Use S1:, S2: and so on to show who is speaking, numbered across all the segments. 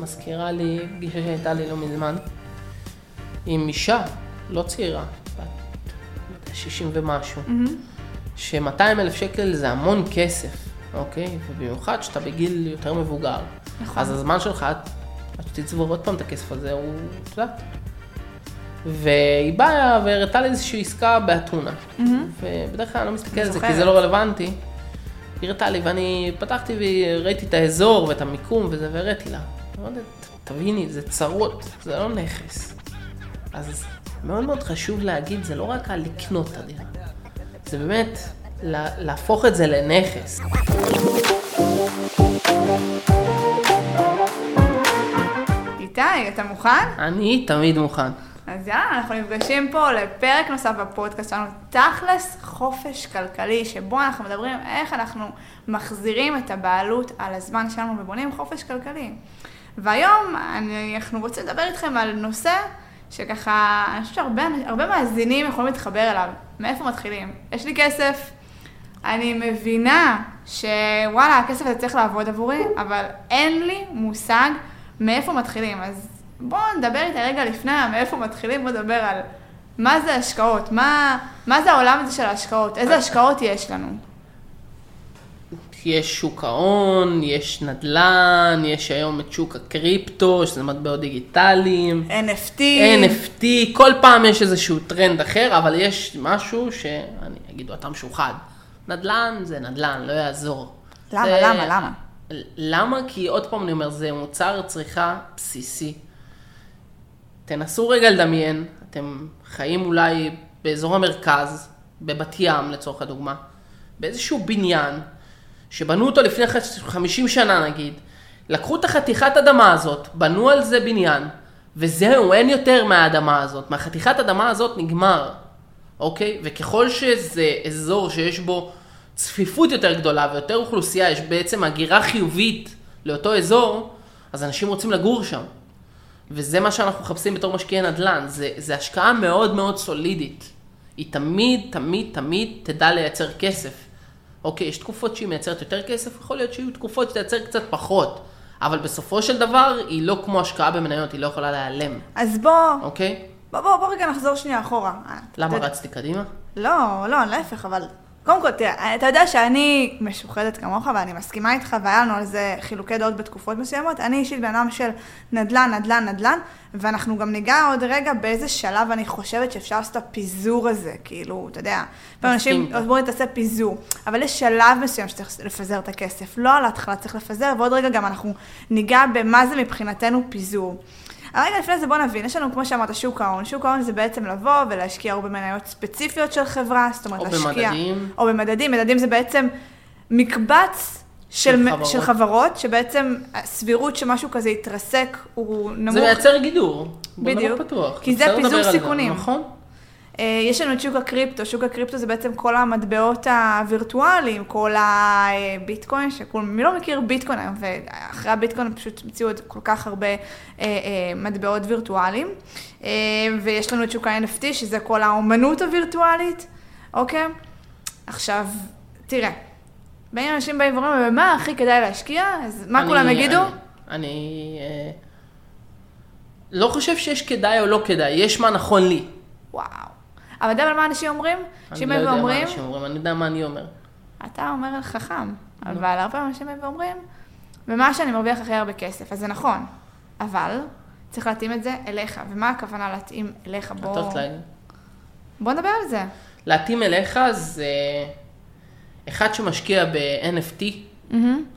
S1: מזכירה לי פגישה שהייתה לי לא מזמן עם אישה, לא צעירה, בת 60 ומשהו, ש-200 אלף שקל זה המון כסף, אוקיי? ובמיוחד שאתה בגיל יותר מבוגר.
S2: נכון.
S1: אז הזמן שלך, עד שתצבור עוד פעם את הכסף הזה, הוא, את יודעת. והיא באה והראתה לי איזושהי עסקה באתונה. ובדרך כלל אני לא מסתכל על זה כי זה. לא רלוונטי. היא הראתה לי ואני פתחתי וראיתי את האזור ואת המיקום וזה, והראיתי לה. אמרתי, תביני, זה צרות, זה לא נכס. אז מאוד מאוד חשוב להגיד, זה לא רק על לקנות את הדירה, זה באמת לה- להפוך את זה לנכס.
S2: איתי, אתה מוכן?
S1: אני תמיד מוכן.
S2: אז יאללה, אנחנו נפגשים פה לפרק נוסף בפודקאסט שלנו, תכלס חופש כלכלי, שבו אנחנו מדברים איך אנחנו מחזירים את הבעלות על הזמן שלנו ובונים חופש כלכלי. והיום אני, אנחנו רוצים לדבר איתכם על נושא שככה, אני חושבת שהרבה הרבה מאזינים יכולים להתחבר אליו. מאיפה מתחילים? יש לי כסף, אני מבינה שוואלה, הכסף הזה צריך לעבוד עבורי, אבל אין לי מושג מאיפה מתחילים. אז בואו נדבר איתה רגע לפני מאיפה מתחילים, בואו נדבר על מה זה השקעות, מה, מה זה העולם הזה של ההשקעות, איזה השקעות יש לנו.
S1: יש שוק ההון, יש נדל"ן, יש היום את שוק הקריפטו, שזה מטבעות דיגיטליים.
S2: NFT.
S1: NFT, כל פעם יש איזשהו טרנד אחר, אבל יש משהו שאני אגיד, אתה משוחד. נדל"ן זה נדל"ן, לא יעזור.
S2: למה,
S1: זה-
S2: למה, למה?
S1: למה? כי עוד פעם אני אומר, זה מוצר צריכה בסיסי. תנסו רגע לדמיין, אתם חיים אולי באזור המרכז, בבת ים לצורך הדוגמה, באיזשהו בניין, שבנו אותו לפני ח- 50 שנה נגיד, לקחו את החתיכת אדמה הזאת, בנו על זה בניין, וזהו, אין יותר מהאדמה הזאת. מהחתיכת אדמה הזאת נגמר, אוקיי? וככל שזה אזור שיש בו צפיפות יותר גדולה ויותר אוכלוסייה, יש בעצם הגירה חיובית לאותו אזור, אז אנשים רוצים לגור שם. וזה מה שאנחנו מחפשים בתור משקיעי נדל"ן, זה, זה השקעה מאוד מאוד סולידית. היא תמיד, תמיד, תמיד תדע לייצר כסף. אוקיי, יש תקופות שהיא מייצרת יותר כסף, יכול להיות שיהיו תקופות שתייצר קצת פחות, אבל בסופו של דבר היא לא כמו השקעה במניות, היא לא יכולה להיעלם,
S2: אז בוא,
S1: אוקיי?
S2: בוא, בוא, בוא רגע נחזור שנייה אחורה.
S1: למה רצתי קדימה?
S2: לא, לא, להפך, אבל קודם כל, תראה, אתה יודע שאני משוחדת כמוך ואני מסכימה איתך, והיה לנו על זה חילוקי דעות בתקופות מסוימות. אני אישית בן אדם של נדל"ן, נדל"ן, נדל"ן, ואנחנו גם ניגע עוד רגע באיזה שלב אני חושבת שאפשר לעשות את הפיזור הזה, כאילו, אתה יודע, אנשים. אומרים, תעשה פיזור, אבל יש שלב מסוים שצריך לפזר את הכסף, לא על ההתחלה צריך לפזר, ועוד רגע גם אנחנו ניגע במה זה מבחינתנו פיזור. אבל רגע לפני זה בוא נבין, יש לנו כמו שאמרת שוק ההון, שוק ההון זה בעצם לבוא ולהשקיע או במניות ספציפיות של חברה, זאת אומרת
S1: או
S2: להשקיע,
S1: במדדים.
S2: או במדדים, מדדים זה בעצם מקבץ של,
S1: של חברות.
S2: של חברות, שבעצם הסבירות שמשהו כזה יתרסק הוא נמוך.
S1: זה מייצר גידור.
S2: בדיוק.
S1: פתוח.
S2: כי זה פיזור סיכונים.
S1: נכון.
S2: אה, יש לנו את שוק הקריפטו, שוק הקריפטו זה בעצם כל המטבעות הווירטואליים, כל הביטקוין, שמי לא מכיר ביטקוין היום, ואחרי הביטקוין פשוט המציאו עוד כל כך הרבה אה, אה, מטבעות וירטואליים. ויש לנו את שוק ה-NFT, שזה כל האומנות הווירטואלית, אוקיי? עכשיו, תראה, באים אנשים באים ואומרים, במה הכי כדאי להשקיע? אז מה
S1: אני-
S2: כולם יגידו?
S1: אני, אני אה, לא חושב שיש כדאי או לא כדאי, יש מה נכון לי.
S2: וואו. אבל אתה יודע מה אנשים אומרים?
S1: אני לא
S2: הם
S1: יודע מה
S2: אומרים,
S1: אנשים אומרים, אני יודע מה אני אומר.
S2: אתה אומר חכם, אבל הרבה אנשים באים ואומרים, ומה שאני מרוויח הכי הרבה כסף, אז זה נכון, אבל צריך להתאים את זה אליך, ומה הכוונה להתאים אליך? בוא. בוא נדבר על זה.
S1: להתאים אליך זה אחד שמשקיע ב-NFT,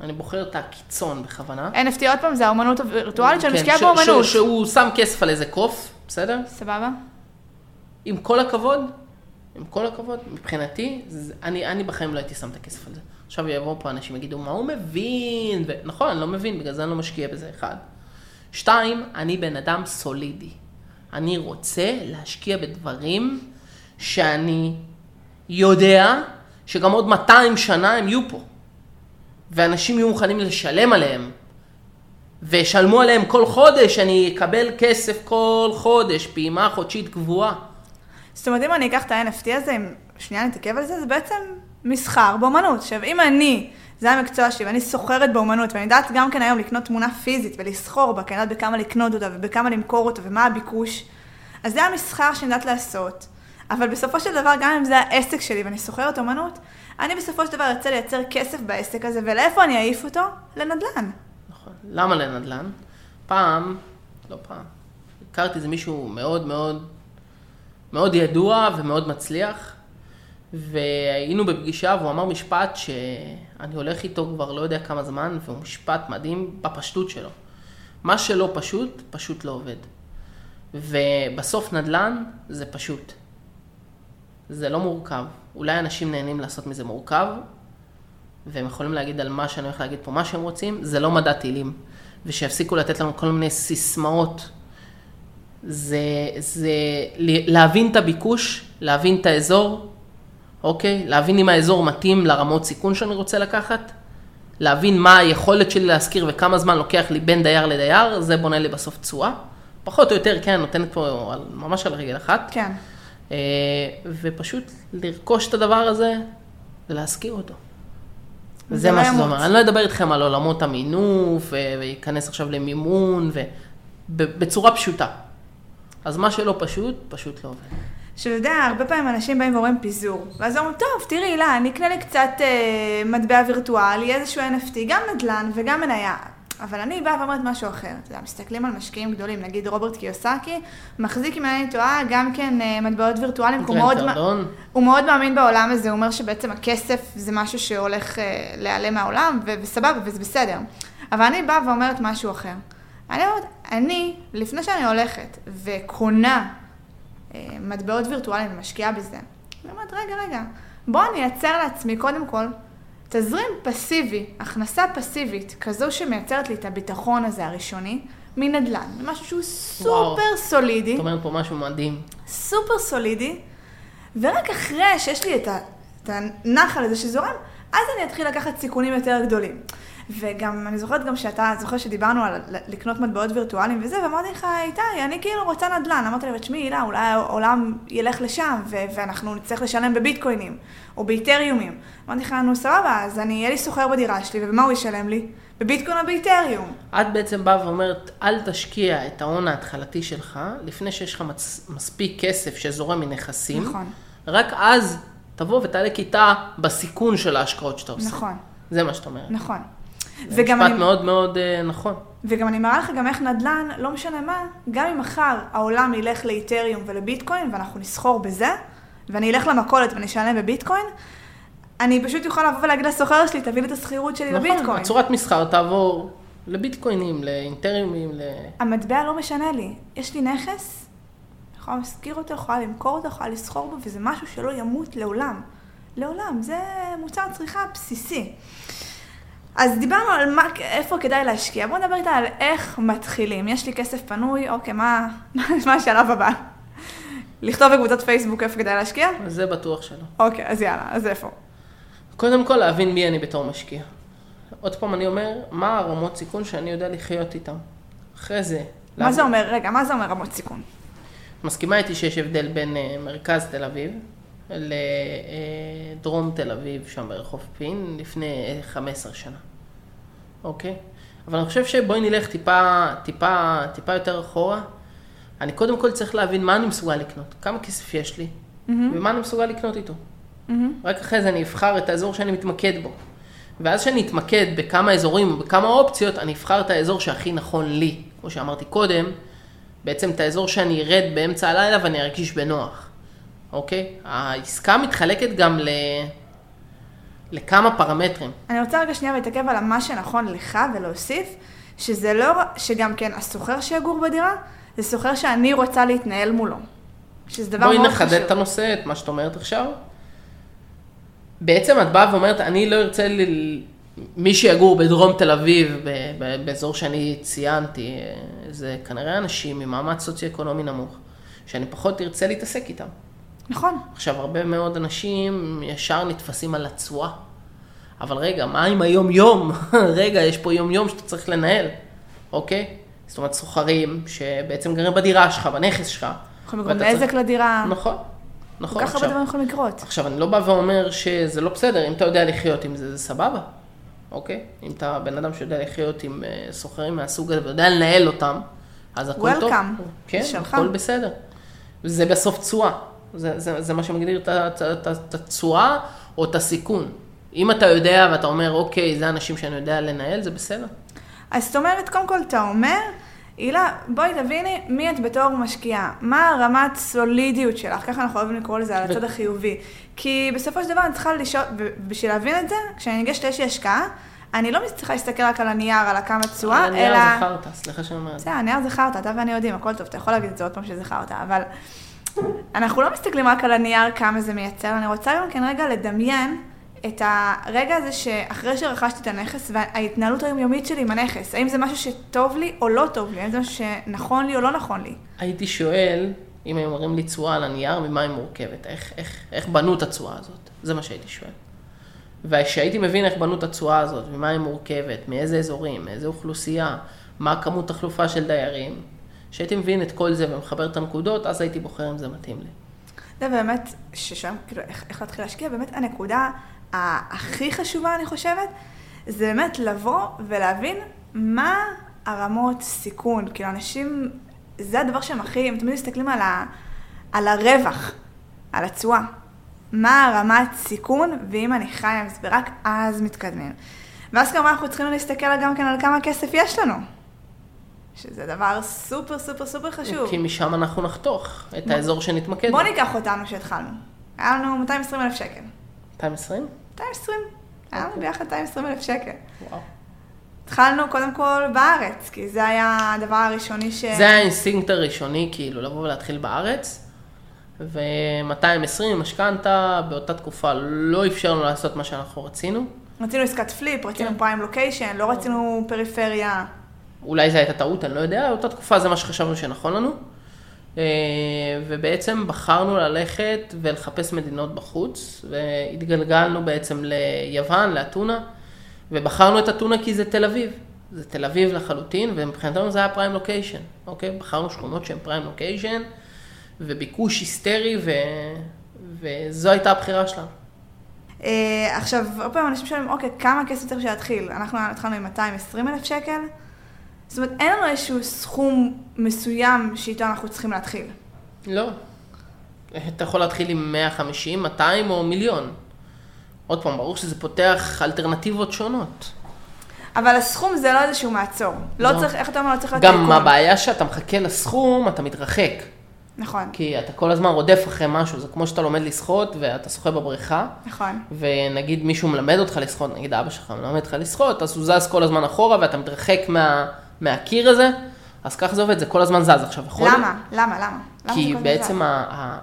S1: אני בוחר את הקיצון בכוונה.
S2: NFT עוד פעם זה האומנות הווירטואלית שאני
S1: כן,
S2: משקיעה
S1: ש-
S2: באומנות.
S1: שהוא שם כסף על איזה קוף, בסדר?
S2: סבבה?
S1: עם כל הכבוד, עם כל הכבוד, מבחינתי, זה- אני, אני בחיים לא הייתי שם את הכסף על זה. עכשיו יבואו פה אנשים יגידו, מה הוא מבין? ו... נכון, אני לא מבין, בגלל זה אני לא משקיע בזה, אחד. שתיים, אני בן אדם סולידי. אני רוצה להשקיע בדברים שאני יודע שגם עוד 200 שנה הם יהיו פה. ואנשים יהיו מוכנים לשלם עליהם. וישלמו עליהם כל חודש, אני אקבל כסף כל חודש, פעימה חודשית קבועה.
S2: זאת אומרת, אם אני אקח את ה-NFT הזה, אם שנייה נתעכב על זה, זה בעצם מסחר באומנות. עכשיו, אם אני, זה המקצוע שלי, ואני סוחרת באומנות, ואני יודעת גם כן היום לקנות תמונה פיזית ולסחור בה, כי אני יודעת בכמה לקנות אותה ובכמה למכור אותה ומה הביקוש. אז זה המסחר שאני יודעת לעשות. אבל בסופו של דבר, גם אם זה העסק שלי ואני סוחרת אומנות, אני בסופו של דבר ארצה לייצר כסף בעסק הזה, ולאיפה אני אעיף אותו? לנדל"ן.
S1: נכון. למה לנדל"ן? פעם, לא פעם, הכרתי איזה מישהו מאוד מאוד, מאוד ידוע ומאוד מצליח, והיינו בפגישה והוא אמר משפט שאני הולך איתו כבר לא יודע כמה זמן, והוא משפט מדהים בפשטות שלו. מה שלא פשוט, פשוט לא עובד. ובסוף נדל"ן זה פשוט. זה לא מורכב. אולי אנשים נהנים לעשות מזה מורכב, והם יכולים להגיד על מה שאני הולך להגיד פה מה שהם רוצים, זה לא מדע טילים. ושיפסיקו לתת לנו כל מיני סיסמאות. זה, זה להבין את הביקוש, להבין את האזור, אוקיי? להבין אם האזור מתאים לרמות סיכון שאני רוצה לקחת, להבין מה היכולת שלי להשכיר וכמה זמן לוקח לי בין דייר לדייר, זה בונה לי בסוף תשואה. פחות או יותר, כן, נותנת פה ממש על רגל אחת.
S2: כן.
S1: אה, ופשוט לרכוש את הדבר הזה ולהשכיר אותו. וזה מה שזה אומר. אני לא אדבר איתכם על עולמות המינוף, וייכנס עכשיו למימון, ובצורה פשוטה. אז מה שלא פשוט, פשוט לא עובד.
S2: שאתה יודע, הרבה פעמים אנשים באים ואומרים פיזור, ואז אומרים, טוב, תראי, הילה, אני אקנה לי קצת אה, מטבע וירטואלי, איזשהו NFT, גם נדל"ן וגם מניה. אבל אני באה ואומרת משהו אחר. אתה יודע, מסתכלים על משקיעים גדולים, נגיד רוברט קיוסקי, מחזיק, אם אני טועה, גם כן אה, מטבעות וירטואליים, הוא מאוד, הוא מאוד מאמין בעולם הזה, הוא אומר שבעצם הכסף זה משהו שהולך אה, להיעלם מהעולם, וסבבה, וזה בסדר. אבל אני באה ואומרת משהו אחר. אני אומרת, אני, לפני שאני הולכת וקונה אה, מטבעות וירטואליים ומשקיעה בזה, אני אומרת, רגע, רגע, בואו אני אייצר לעצמי קודם כל תזרים פסיבי, הכנסה פסיבית, כזו שמייצרת לי את הביטחון הזה הראשוני, מנדל"ן, משהו שהוא סופר וואו. סולידי.
S1: את אומרת פה משהו מדהים.
S2: סופר סולידי, ורק אחרי שיש לי את, ה, את הנחל הזה שזורם, אז אני אתחיל לקחת סיכונים יותר גדולים. וגם, אני זוכרת גם שאתה זוכר שדיברנו על לקנות מטבעות וירטואליים וזה, ואמרתי לך, איתי, אני כאילו רוצה נדל"ן. אמרת לי, תשמעי, הילה, אולי העולם ילך לשם, ו- ואנחנו נצטרך לשלם בביטקוינים, או באיתריומים. אמרתי לך, נו, סבבה, אז אני, יהיה לי סוחר בדירה שלי, ובמה הוא ישלם לי? בביטקוין או באיתריום.
S1: את בעצם באה ואומרת, אל תשקיע את ההון ההתחלתי שלך, לפני שיש לך מצ... מספיק כסף שזורם מנכסים.
S2: נכון.
S1: רק אז תבוא ותעלה כיתה בסיכון של ההשקעות שאתה עושה.
S2: נכון.
S1: זה מה שאת אומרת.
S2: נכון.
S1: זה משפט אני... מאוד מאוד uh, נכון.
S2: וגם אני מראה לך גם איך נדל"ן, לא משנה מה, גם אם מחר העולם ילך לאיתריום ולביטקוין ואנחנו נסחור בזה, ואני אלך למכולת ואני אשלם בביטקוין, אני פשוט יכולה לבוא ולהגיד לסוחר שלי, תביא לי את השכירות שלי
S1: נכון,
S2: בביטקוין.
S1: נכון, הצורת מסחר תעבור לביטקוינים, לאינטריומים, ל...
S2: המטבע לא משנה לי. יש לי נכס, יכולה להשכיר אותו, יכולה למכור אותו, יכולה לסחור בו, וזה משהו שלא ימות לעולם. לעולם, זה מוצר צריכה בסיסי. אז דיברנו על מה, איפה כדאי להשקיע. בואו נדבר איתה על איך מתחילים. יש לי כסף פנוי, אוקיי, מה, מה השלב הבא? לכתוב בקבוצת פייסבוק איפה כדאי להשקיע?
S1: זה בטוח שלא.
S2: אוקיי, אז יאללה, אז איפה?
S1: קודם כל להבין מי אני בתור משקיע. עוד פעם אני אומר, מה הרמות סיכון שאני יודע לחיות איתן. אחרי זה...
S2: מה להבין. זה אומר, רגע, מה זה אומר רמות סיכון?
S1: מסכימה איתי שיש הבדל בין uh, מרכז תל אביב לדרום תל אביב, שם ברחוב פין, לפני 15 שנה. אוקיי? אבל אני חושב שבואי נלך טיפה, טיפה, טיפה יותר אחורה. אני קודם כל צריך להבין מה אני מסוגל לקנות, כמה כסף יש לי, mm-hmm. ומה אני מסוגל לקנות איתו. Mm-hmm. רק אחרי זה אני אבחר את האזור שאני מתמקד בו. ואז כשאני אתמקד בכמה אזורים, בכמה אופציות, אני אבחר את האזור שהכי נכון לי. כמו שאמרתי קודם, בעצם את האזור שאני ארד באמצע הלילה ואני ארגיש בנוח. אוקיי? העסקה מתחלקת גם ל... לכמה פרמטרים.
S2: אני רוצה רגע שנייה להתעכב על מה שנכון לך ולהוסיף, שזה לא, שגם כן הסוחר שיגור בדירה, זה סוחר שאני רוצה להתנהל מולו. שזה דבר מאוד חשוב.
S1: בואי נחדד את הנושא, את מה שאת אומרת עכשיו. בעצם את באה ואומרת, אני לא ארצה ל... מי שיגור בדרום תל אביב, באזור שאני ציינתי, זה כנראה אנשים ממעמד סוציו-אקונומי נמוך, שאני פחות ארצה להתעסק איתם.
S2: נכון.
S1: עכשיו, הרבה מאוד אנשים ישר נתפסים על התשואה. אבל רגע, מה עם היום-יום? רגע, יש פה יום-יום שאתה צריך לנהל, אוקיי? זאת אומרת, סוחרים שבעצם גרים בדירה שלך, בנכס שלך.
S2: יכולים לגרום נזק צריך... לדירה.
S1: נכון. נכון.
S2: כל כך הרבה דברים יכולים לקרות.
S1: עכשיו, אני לא בא ואומר שזה לא בסדר, אם אתה יודע לחיות עם זה, זה סבבה. אוקיי? אם אתה בן אדם שיודע לחיות עם אה, סוחרים מהסוג הזה ויודע לנהל אותם, אז הכל טוב.
S2: Welcome.
S1: כן,
S2: שלך.
S1: הכל בסדר. זה בסוף תשואה. זה, זה, זה מה שמגדיר את התשואה או את הסיכון. אם אתה יודע ואתה אומר, אוקיי, זה אנשים שאני יודע לנהל, זה בסדר.
S2: אז זאת אומרת, קודם כל אתה אומר, הילה, בואי תביני מי את בתור משקיעה. מה הרמת סולידיות שלך, ככה אנחנו אוהבים לקרוא לזה, על הצד החיובי. כי בסופו של דבר אני צריכה לשאול, ובשביל להבין את זה, כשאני ניגשת לאיזושהי השקעה, אני לא צריכה להסתכל רק על הנייר, על הכמה תשואה, אלא...
S1: הנייר זה חרטא, סליחה שאני אומרת.
S2: בסדר, הנייר חרטא, אתה ואני יודעים, הכל טוב, אתה יכול להגיד את זה עוד פעם חרטא, אבל אנחנו לא מסתכלים רק על הנייר כמה זה מייצר, אני רוצה גם כן רגע לדמיין את הרגע הזה שאחרי שרכשתי את הנכס וההתנהלות היומיומית שלי עם הנכס, האם זה משהו שטוב לי או לא טוב לי, האם זה משהו שנכון לי או לא נכון לי.
S1: הייתי שואל, אם היו מראים לי תשואה על הנייר, ממה היא מורכבת? איך, איך, איך בנו את התשואה הזאת? זה מה שהייתי שואל. וכשהייתי מבין איך בנו את התשואה הזאת, ממה היא מורכבת, מאיזה אזורים, מאיזה אוכלוסייה, מה כמות תחלופה של דיירים, כשהייתי מבין את כל זה ומחבר את הנקודות, אז הייתי בוחר אם זה מתאים לי.
S2: זה באמת, ששם, כאילו, איך, איך להתחיל להשקיע, באמת הנקודה הכי חשובה, אני חושבת, זה באמת לבוא ולהבין מה הרמות סיכון. כאילו, אנשים, זה הדבר שהם הכי, הם תמיד מסתכלים על, ה, על הרווח, על התשואה. מה הרמת סיכון, ואם אני חיה עם זה, ורק אז מתקדמים. ואז כמובן אנחנו צריכים להסתכל גם כן על כמה כסף יש לנו. שזה דבר סופר סופר סופר חשוב.
S1: כי משם אנחנו נחתוך את האזור שנתמקד בו.
S2: בוא ניקח אותנו שהתחלנו. היה לנו 220 אלף שקל.
S1: 220?
S2: 220. היה לנו ביחד 220 אלף שקל.
S1: וואו.
S2: התחלנו קודם כל בארץ, כי זה היה הדבר הראשוני ש...
S1: זה האינסטינקט הראשוני, כאילו, לבוא ולהתחיל בארץ. ו-220 משכנתה, באותה תקופה לא אפשר לנו לעשות מה שאנחנו רצינו.
S2: רצינו עסקת פליפ, רצינו
S1: כן.
S2: פריים לוקיישן, לא רצינו פריפריה.
S1: אולי זו הייתה טעות, אני לא יודע, באותה תקופה זה מה שחשבנו שנכון לנו. אה, ובעצם בחרנו ללכת ולחפש מדינות בחוץ, והתגלגלנו בעצם ליוון, לאתונה, ובחרנו את אתונה כי זה תל אביב. זה תל אביב לחלוטין, ומבחינתנו זה היה פריים לוקיישן, אוקיי? בחרנו שכונות שהן פריים לוקיישן, וביקוש היסטרי, ו... וזו הייתה הבחירה שלנו.
S2: אה, עכשיו, עוד פעם אנשים שואלים, אוקיי, כמה כסף צריך להתחיל? אנחנו התחלנו עם 220 אלף שקל. זאת אומרת, אין לנו איזשהו סכום מסוים שאיתו אנחנו צריכים להתחיל.
S1: לא. אתה יכול להתחיל עם 150, 200 או מיליון. עוד פעם, ברור שזה פותח אלטרנטיבות שונות.
S2: אבל הסכום זה לא איזשהו מעצור. לא
S1: לא.
S2: צריך, איך אתה אומר, לא צריך להיות
S1: גם. הבעיה שאתה מחכה לסכום, אתה מתרחק.
S2: נכון,
S1: כי אתה כל הזמן רודף אחרי משהו, זה כמו שאתה לומד לשחות ואתה שוחה בבריכה,
S2: נכון.
S1: ונגיד מישהו מלמד אותך לשחות, נגיד אבא שלך מלמד אותך לשחות, אז הוא זז כל הזמן אחורה ואתה מתרחק מה, מהקיר הזה, אז ככה זה עובד, זה כל הזמן זז. עכשיו, להיות-
S2: למה? למה? למה? למה
S1: כי בעצם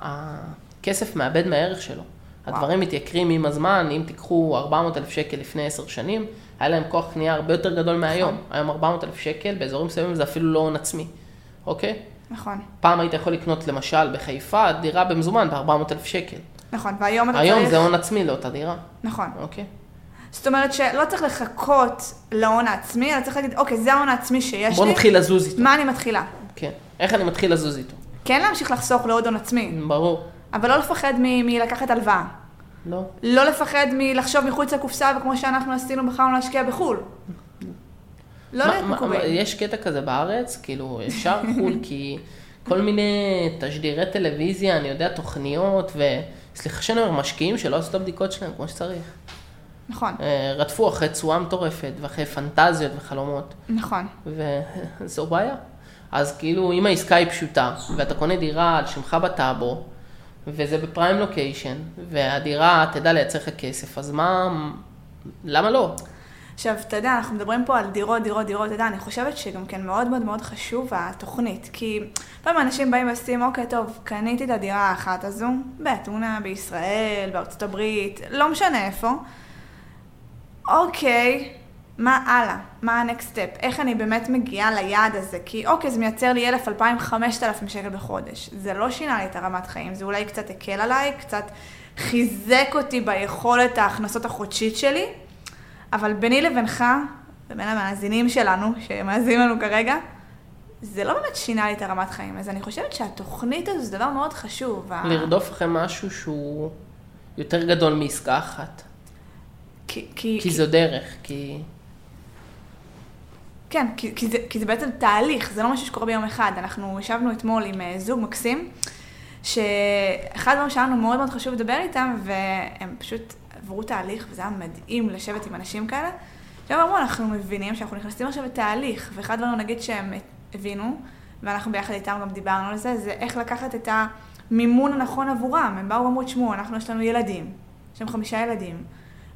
S1: הכסף מאבד מהערך שלו. הדברים מתייקרים עם הזמן, אם תיקחו 400 אלף שקל לפני 10 שנים, היה להם כוח קנייה הרבה יותר גדול מהיום.
S2: נכון.
S1: היום 400 אלף שקל, באזורים מסוימים זה אפילו לא הון עצמי, אוקיי?
S2: נכון,
S1: פעם היית יכול לקנות למשל בחיפה דירה במזומן ב-400 אלף שקל.
S2: נכון. והיום אתה
S1: היום
S2: צריך...
S1: זה הון עצמי לאותה דירה,
S2: נכון.
S1: אוקיי?
S2: זאת אומרת שלא צריך לחכות להון העצמי, אלא צריך להגיד, אוקיי, זה ההון העצמי שיש
S1: בוא
S2: לי,
S1: נתחיל לזוז איתו.
S2: מה אני מתחילה?
S1: כן. איך אני מתחיל לזוז איתו?
S2: כן להמשיך לחסוך לעוד הון עצמי,
S1: ברור.
S2: אבל לא לפחד מ- מלקחת הלוואה.
S1: לא.
S2: לא לפחד מלחשוב מחוץ לקופסה, וכמו שאנחנו עשינו, בחרנו להשקיע בחו"ל. לא להיות מקובעים.
S1: יש קטע כזה בארץ, כאילו, אפשר חו"ל, כי כל מיני תשדירי טלוויזיה, אני יודע, תוכניות, וסליחה שאני אומר, משקיעים שלא עשו את הבדיקות שלהם כמו שצריך.
S2: נכון,
S1: אה, רדפו אחרי תשואה מטורפת, ואחרי פנטזיות וחלומות,
S2: נכון.
S1: וזו בעיה. אז כאילו, אם העסקה היא פשוטה, ואתה קונה דירה על שמך בטאבו, וזה בפריים לוקיישן, והדירה תדע לייצר לך כסף, אז מה, למה לא?
S2: עכשיו, אתה יודע, אנחנו מדברים פה על דירות, דירות, דירות, אתה יודע, אני חושבת שגם כן מאוד מאוד מאוד חשוב התוכנית, כי פעם אנשים באים ועושים, אוקיי, טוב, קניתי את הדירה האחת הזו, באתונה, בישראל, בארצות הברית, לא משנה איפה. אוקיי, מה הלאה? מה ה-next step? איך אני באמת מגיעה ליעד הזה? כי אוקיי, זה מייצר לי 1,000, 2,000, 5,000 שקל בחודש. זה לא שינה לי את הרמת חיים, זה אולי קצת הקל עליי, קצת חיזק אותי ביכולת ההכנסות החודשית שלי, אבל ביני לבינך, ובין המאזינים שלנו, שמאזינים לנו כרגע, זה לא באמת שינה לי את הרמת חיים. אז אני חושבת שהתוכנית הזו זה דבר מאוד חשוב.
S1: לרדוף אחרי משהו שהוא יותר גדול מעסקה אחת.
S2: כי, כי,
S1: כי זו דרך, כי...
S2: כן, כי, כי, זה, כי זה בעצם תהליך, זה לא משהו שקורה ביום אחד. אנחנו ישבנו אתמול עם אה, זוג מקסים, שאחד הדברים שהיה לנו מאוד מאוד חשוב לדבר איתם, והם פשוט עברו תהליך, וזה היה מדהים לשבת עם אנשים כאלה. עכשיו אמרו, אנחנו מבינים שאנחנו נכנסים עכשיו לתהליך, ואחד הדברים נגיד שהם הבינו, ואנחנו ביחד איתם גם דיברנו על זה, זה איך לקחת את המימון הנכון עבורם. הם באו ואמרו, תשמעו, אנחנו יש לנו ילדים, יש לנו חמישה ילדים.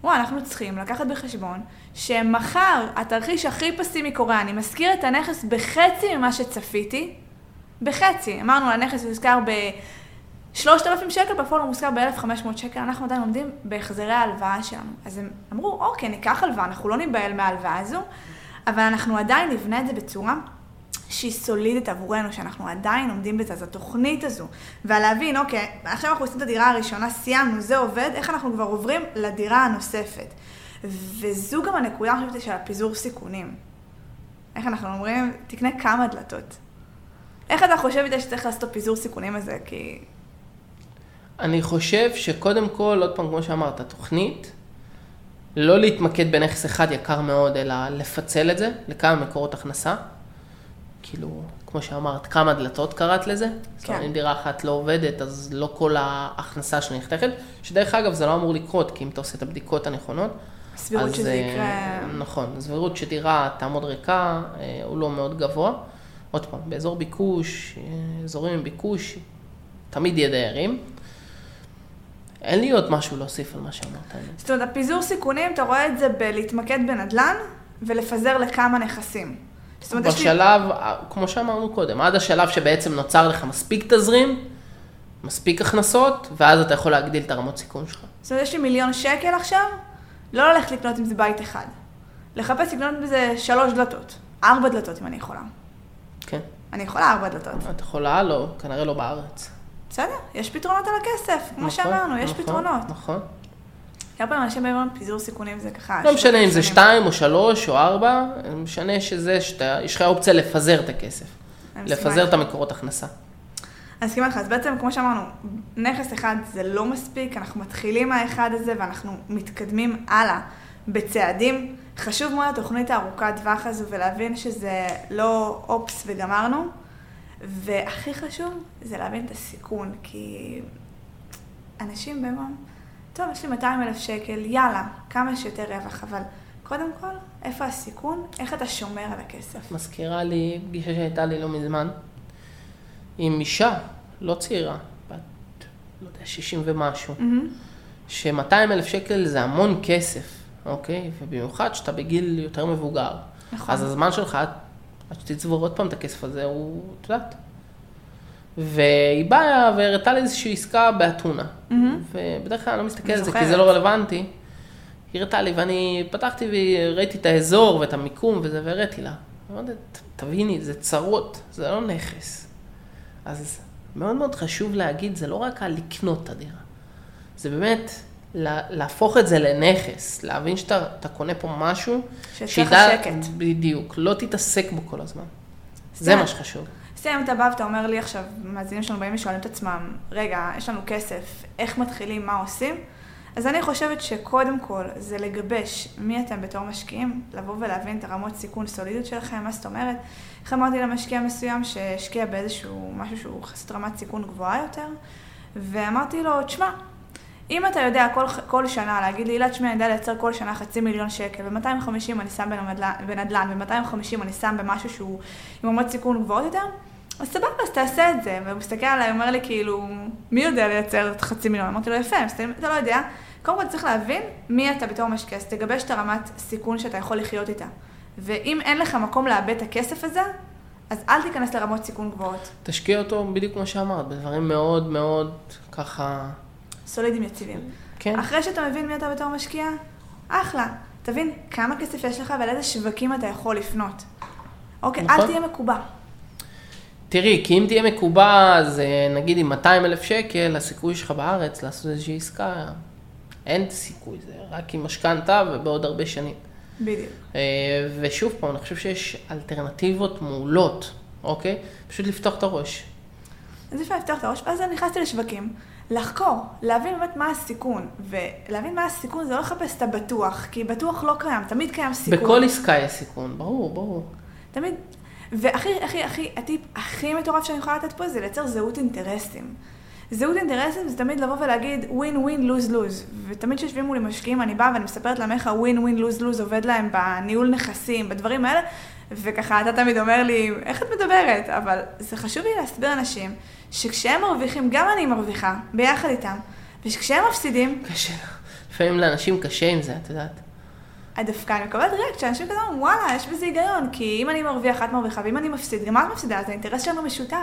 S2: וואי, אנחנו צריכים לקחת בחשבון שמחר התרחיש הכי פסימי קורה, אני משכיר את הנכס בחצי ממה שצפיתי, בחצי. אמרנו, הנכס מושכר ב-3,000 שקל, בפועל הוא מושכר ב-1,500 שקל, אנחנו עדיין עומדים בהחזרי ההלוואה שלנו. אז הם אמרו, אוקיי, ניקח הלוואה, אנחנו לא ניבהל מההלוואה הזו, אבל אנחנו עדיין נבנה את זה בצורה שהיא סולידית עבורנו, שאנחנו עדיין עומדים בזה, אז התוכנית הזו. ולהבין, אוקיי, עכשיו אנחנו עושים את הדירה הראשונה, סיימנו, זה עובד, איך אנחנו כבר עוברים לדירה הנוספת. וזו גם הנקודה, אני חושבת, של הפיזור סיכונים. איך אנחנו אומרים, תקנה כמה דלתות. איך אתה חושב איתה שצריך לעשות את הפיזור סיכונים הזה? כי...
S1: אני חושב שקודם כל, עוד פעם, כמו שאמרת, תוכנית, לא להתמקד בנכס אחד יקר מאוד, אלא לפצל את זה לכמה מקורות הכנסה. כאילו, כמו שאמרת, כמה דלתות קראת לזה. כן. זאת אומרת, אם דירה אחת לא עובדת, אז לא כל ההכנסה שנחתכת. שדרך אגב, זה לא אמור לקרות, כי אם אתה עושה את הבדיקות הנכונות,
S2: הסבירות
S1: אז,
S2: שזה
S1: אה,
S2: יקרה...
S1: נכון, הסבירות שדירה תעמוד ריקה, אה, הוא לא מאוד גבוה. עוד פעם, באזור ביקוש, אה, אזורים עם ביקוש, תמיד יהיה דיירים. אין לי עוד משהו להוסיף על מה שאמרת.
S2: זאת אומרת, הפיזור סיכונים, אתה רואה את זה בלהתמקד בנדל"ן ולפזר לכמה נכסים. זאת אומרת, יש לי...
S1: בשלב, כמו שאמרנו קודם, עד השלב שבעצם נוצר לך מספיק תזרים, מספיק הכנסות, ואז אתה יכול להגדיל את הרמות סיכון שלך.
S2: זאת אומרת, יש לי מיליון שקל עכשיו, לא ללכת לקנות עם זה בית אחד. לחפש לקנות בזה שלוש דלתות, ארבע דלתות אם אני יכולה.
S1: כן.
S2: אני יכולה ארבע דלתות.
S1: את יכולה? לא, כנראה לא בארץ.
S2: בסדר, יש פתרונות על הכסף, כמו
S1: נכון,
S2: שאמרנו, יש
S1: נכון,
S2: פתרונות.
S1: נכון.
S2: הרבה פעמים אנשים באים ואומרים, פיזור סיכונים זה ככה...
S1: לא משנה אם זה. שתיים או שלוש או ארבע, משנה שזה שאתה, יש לך אופציה לפזר את הכסף. לפזר את. המקורות הכנסה.
S2: אני מסכימה איתך, אז בעצם, כמו שאמרנו, נכס אחד זה לא מספיק, אנחנו מתחילים מהאחד הזה ואנחנו מתקדמים הלאה בצעדים. חשוב מאוד התוכנית הארוכת טווח הזו ולהבין שזה לא אופס וגמרנו. והכי חשוב זה להבין את הסיכון, כי אנשים באמת, טוב, יש לי 200 אלף שקל, יאללה, כמה שיותר רווח, אבל קודם כל, איפה הסיכון? איך אתה שומר על הכסף?
S1: מזכירה לי פגישה שהייתה לי לא מזמן, עם אישה, לא צעירה, בת, לא יודע, 60 ומשהו,
S2: מהמם.
S1: ש-200 אלף שקל זה המון כסף, אוקיי? ובמיוחד שאתה בגיל יותר מבוגר.
S2: נכון.
S1: אז הזמן שלך, עד שתצבור עוד פעם את הכסף הזה, הוא, את יודעת. והיא באה והראתה לי איזושהי עסקה באתונה.
S2: מהמם.
S1: ובדרך כלל אני לא מסתכל על זה, כי. זה לא רלוונטי. היא הראתה לי, ואני פתחתי וראיתי את האזור ואת המיקום וזה, והראיתי לה. אמרתי, "ת- תביני, זה צרות, זה לא נכס. אז מאוד מאוד חשוב להגיד, זה לא רק על לקנות את הדירה. זה באמת לה- להפוך את זה לנכס, להבין שאתה אתה קונה פה משהו,
S2: שיצא לך שקט.
S1: בדיוק, לא תתעסק בו כל הזמן. זה
S2: סתם.
S1: מה שחשוב.
S2: סתם, אתה בא ואתה אומר לי עכשיו, מאזינים שלנו באים ושואלים את עצמם, רגע, יש לנו כסף, איך מתחילים, מה עושים? אז אני חושבת שקודם כל זה לגבש מי אתם בתור משקיעים, לבוא ולהבין את הרמות סיכון סולידיות שלכם, מה זאת אומרת. איך אמרתי למשקיע מסוים שהשקיע באיזשהו משהו שהוא חסות רמת סיכון גבוהה יותר, ואמרתי לו, תשמע, אם אתה יודע כל, כל שנה להגיד לי, הילה, תשמע, אני יודע לייצר כל שנה חצי מיליון שקל, ו-250 אני שם בנדל"ן, בנדל"ן ו-250 אני שם במשהו שהוא עם רמות סיכון גבוהות יותר, אז סבבה, אז תעשה את זה. והוא מסתכל עליי, אומר לי, כאילו, מי יודע לייצר את חצי מיליון? אמרתי לו, יפה, אתה לא יודע. קודם כל צריך להבין מי אתה בתור משקיע, אז תגבש את הרמת סיכון שאתה יכול לחיות איתה. ואם אין לך מקום לאבד את הכסף הזה, אז אל תיכנס לרמות סיכון גבוהות.
S1: תשקיע אותו בדיוק כמו שאמרת, בדברים מאוד מאוד ככה,
S2: סולידים יציבים.
S1: כן.
S2: אחרי שאתה מבין מי אתה בתור משקיע, אחלה. תבין כמה כסף יש לך ולאיזה שווקים אתה יכול לפנות. אוקיי,
S1: נכון.
S2: אל תהיה מקובע.
S1: תראי, כי אם תהיה מקובע, אז אה, נגיד עם 200 אלף שקל, הסיכוי שלך בארץ לעשות איזושהי עסקה, אין סיכוי, זה רק עם משכנתה ובעוד הרבה שנים.
S2: בדיוק.
S1: אה, ושוב פעם, אני חושב שיש אלטרנטיבות מעולות, אוקיי? פשוט לפתוח את הראש.
S2: אז אפשר לפתוח את הראש, ואז אני נכנסתי לשווקים. לחקור, להבין באמת מה הסיכון. ולהבין מה הסיכון זה לא לחפש את הבטוח, כי בטוח לא קיים, תמיד קיים סיכון.
S1: בכל עסקה יש סיכון, ברור, ברור.
S2: תמיד, והכי, הכי, הכי, הטיפ הכי מטורף שאני יכולה לתת פה זה לייצר זהות אינטרסים. זהות אינטרסים זה תמיד לבוא ולהגיד ווין ווין לוז לוז. ותמיד כשיושבים מולי משקיעים אני באה ואני מספרת להם איך הווין ווין לוז לוז עובד להם בניהול נכסים, בדברים האלה, וככה אתה תמיד אומר לי, איך את מדברת? אבל זה חשוב לי להסביר לאנשים שכשהם מרוויחים, גם אני מרוויחה, ביחד איתם, וכשהם מפסידים...
S1: קשה. לפעמים לאנשים קשה עם זה, את יודעת.
S2: דווקא אני מקבלת ריאקט שאנשים כזה אומרים, וואלה, יש בזה היגיון, כי אם אני מרוויח, את מרוויחה, ואם אני מפסיד, גם את מפסידה, אז האינטרס שלנו משותף.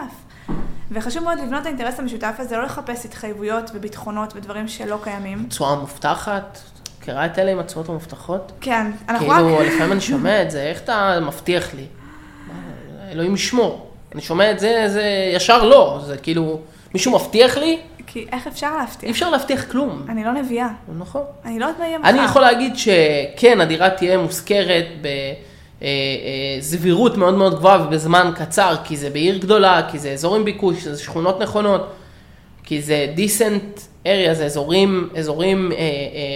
S2: וחשוב מאוד לבנות את האינטרס המשותף הזה, לא לחפש התחייבויות וביטחונות ודברים שלא קיימים.
S1: תשואה מובטחת? מכירה את אלה עם התשואות המובטחות?
S2: כן, אנחנו רק...
S1: כאילו, לפעמים אני שומע את זה, איך אתה מבטיח לי? אלוהים ישמור. אני שומע את זה, זה ישר לא, זה כאילו, מישהו מבטיח לי?
S2: כי איך אפשר להבטיח?
S1: אי אפשר להבטיח כלום.
S2: אני לא נביאה.
S1: נכון.
S2: אני לא יודעת מה יהיה מחר.
S1: אני יכול להגיד שכן, הדירה תהיה מושכרת בסבירות מאוד מאוד גבוהה ובזמן קצר, כי זה בעיר גדולה, כי זה אזור עם ביקוש, זה שכונות נכונות, כי זה decent area, זה אזורים, אזורים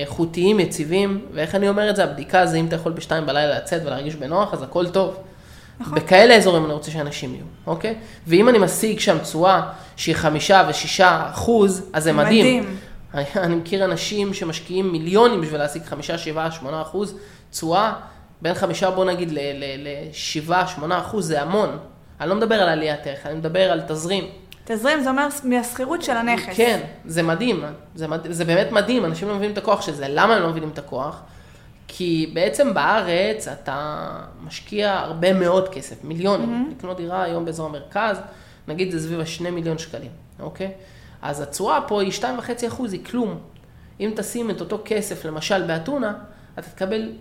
S1: איכותיים, אה, אה, יציבים, ואיך אני אומר את זה? הבדיקה זה אם אתה יכול בשתיים בלילה לצאת ולהרגיש בנוח, אז הכל טוב. נכון. בכאלה אזורים אני רוצה שאנשים יהיו, אוקיי? ואם אני משיג שם תשואה שהיא חמישה ושישה אחוז, אז זה מדהים. מדהים. אני, מכיר אנשים שמשקיעים מיליונים בשביל להשיג חמישה, שבעה, שמונה אחוז תשואה, בין חמישה בוא נגיד לשבעה, שמונה אחוז זה המון. אני לא מדבר על עליית ערך, אני מדבר על תזרים.
S2: תזרים זה אומר מהשכירות של הנכס.
S1: כן, זה מדהים, זה, מד... זה באמת מדהים, אנשים לא מבינים את הכוח של זה. למה הם לא מבינים את הכוח? כי בעצם בארץ אתה משקיע הרבה מאוד כסף, מיליונים. Mm-hmm. לקנות דירה היום באזור המרכז, נגיד זה סביב ה-2 מיליון שקלים, אוקיי? אז התשואה פה היא 2.5 אחוז, היא כלום. אם תשים את אותו כסף, למשל באתונה, אתה תקבל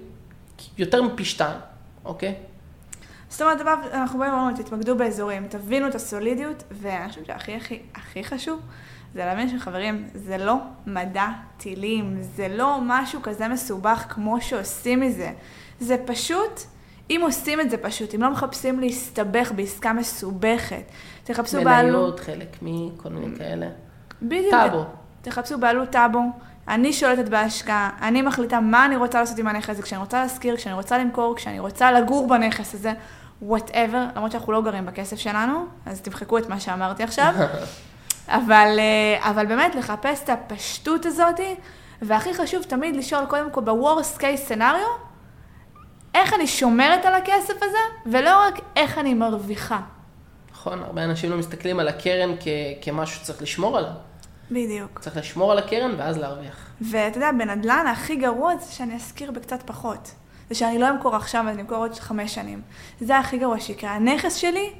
S1: יותר מפי שתיים, אוקיי?
S2: זאת אומרת, דבר, אנחנו באים ואומרים, תתמקדו באזורים, תבינו את הסולידיות, ואני חושבת שהכי הכי הכי חשוב, זה להבין שחברים, זה לא מדע טילים, זה לא משהו כזה מסובך כמו שעושים מזה. זה פשוט, אם עושים את זה פשוט, אם לא מחפשים להסתבך בעסקה מסובכת, תחפשו בעלות...
S1: מניות, חלק מכל מיני כאלה.
S2: בדיוק.
S1: טאבו.
S2: תחפשו בעלות טאבו. אני שולטת בהשקעה, אני מחליטה מה אני רוצה לעשות עם הנכס הזה, כשאני רוצה להשכיר, כשאני רוצה למכור, כשאני רוצה לגור בנכס הזה, whatever, למרות שאנחנו לא גרים בכסף שלנו, אז תמחקו את מה שאמרתי עכשיו. אבל, אה, אבל באמת לחפש את הפשטות הזאת, והכי חשוב תמיד לשאול קודם כל ב-Worst case scenario, איך אני שומרת על הכסף הזה, ולא רק איך אני מרוויחה.
S1: נכון, הרבה אנשים לא מסתכלים על הקרן כ- כמשהו שצריך לשמור עליו.
S2: בדיוק.
S1: צריך לשמור על הקרן ואז להרוויח.
S2: ואתה יודע, בנדל"ן הכי גרוע זה שאני אשכיר בקצת פחות. זה שאני לא אמכור עכשיו, אני אמכור עוד חמש שנים. זה הכי גרוע שיקרה. הנכס שלי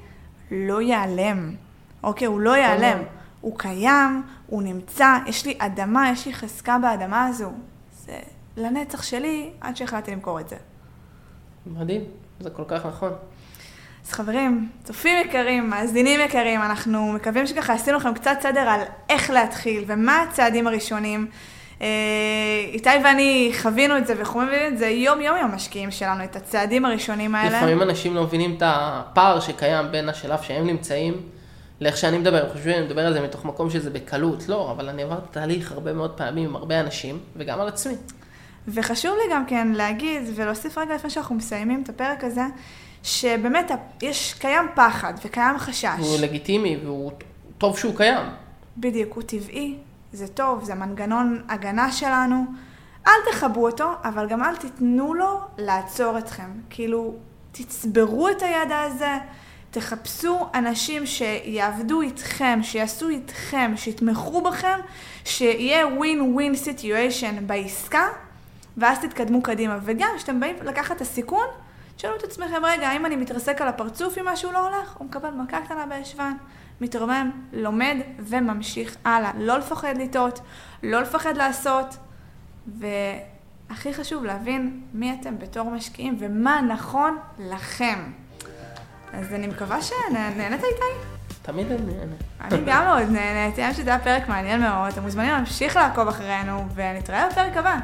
S2: לא ייעלם. אוקיי, הוא לא ייעלם. הוא קיים, הוא נמצא, יש לי אדמה, יש לי חזקה באדמה הזו. זה לנצח שלי עד שהחלטתי למכור את זה.
S1: מדהים, זה כל כך נכון.
S2: אז חברים, צופים יקרים, מאזינים יקרים, אנחנו מקווים שככה עשינו לכם קצת סדר על איך להתחיל ומה הצעדים הראשונים. אה, איתי ואני חווינו את זה מבינים את זה יום-יום עם המשקיעים שלנו, את הצעדים הראשונים האלה.
S1: לפעמים אנשים לא מבינים את הפער שקיים בין השלב שהם נמצאים לאיך שאני מדבר. חושבים, אני מדבר על זה מתוך מקום שזה בקלות, לא, אבל אני עברתי תהליך הרבה מאוד פעמים עם הרבה אנשים, וגם על עצמי.
S2: וחשוב לי גם כן להגיד ולהוסיף רגע לפני שאנחנו מסיימים את הפרק הזה, שבאמת יש, קיים פחד וקיים חשש.
S1: הוא לגיטימי והוא טוב שהוא קיים.
S2: בדיוק, הוא טבעי, זה טוב, זה מנגנון הגנה שלנו. אל תכבו אותו, אבל גם אל תיתנו לו לעצור אתכם. כאילו, תצברו את הידע הזה, תחפשו אנשים שיעבדו איתכם, שיעשו איתכם, שיתמכו בכם, שיהיה ווין ווין סיטואשן בעסקה, ואז תתקדמו קדימה. וגם, כשאתם באים לקחת את הסיכון, תשאלו את עצמכם, רגע, האם אני מתרסק על הפרצוף אם משהו לא הולך? הוא מקבל מכה קטנה בישבן, מתרומם, לומד וממשיך הלאה. לא לפחד לטעות, לא לפחד לעשות, והכי חשוב להבין מי אתם בתור משקיעים ומה נכון לכם. אז אני מקווה שנהנית איתי.
S1: תמיד אני נהנה.
S2: אני גם מאוד נהנית, האמת שזה היה פרק מעניין מאוד. אתם מוזמנים להמשיך לעקוב אחרינו, ונתראה בפרק הבא.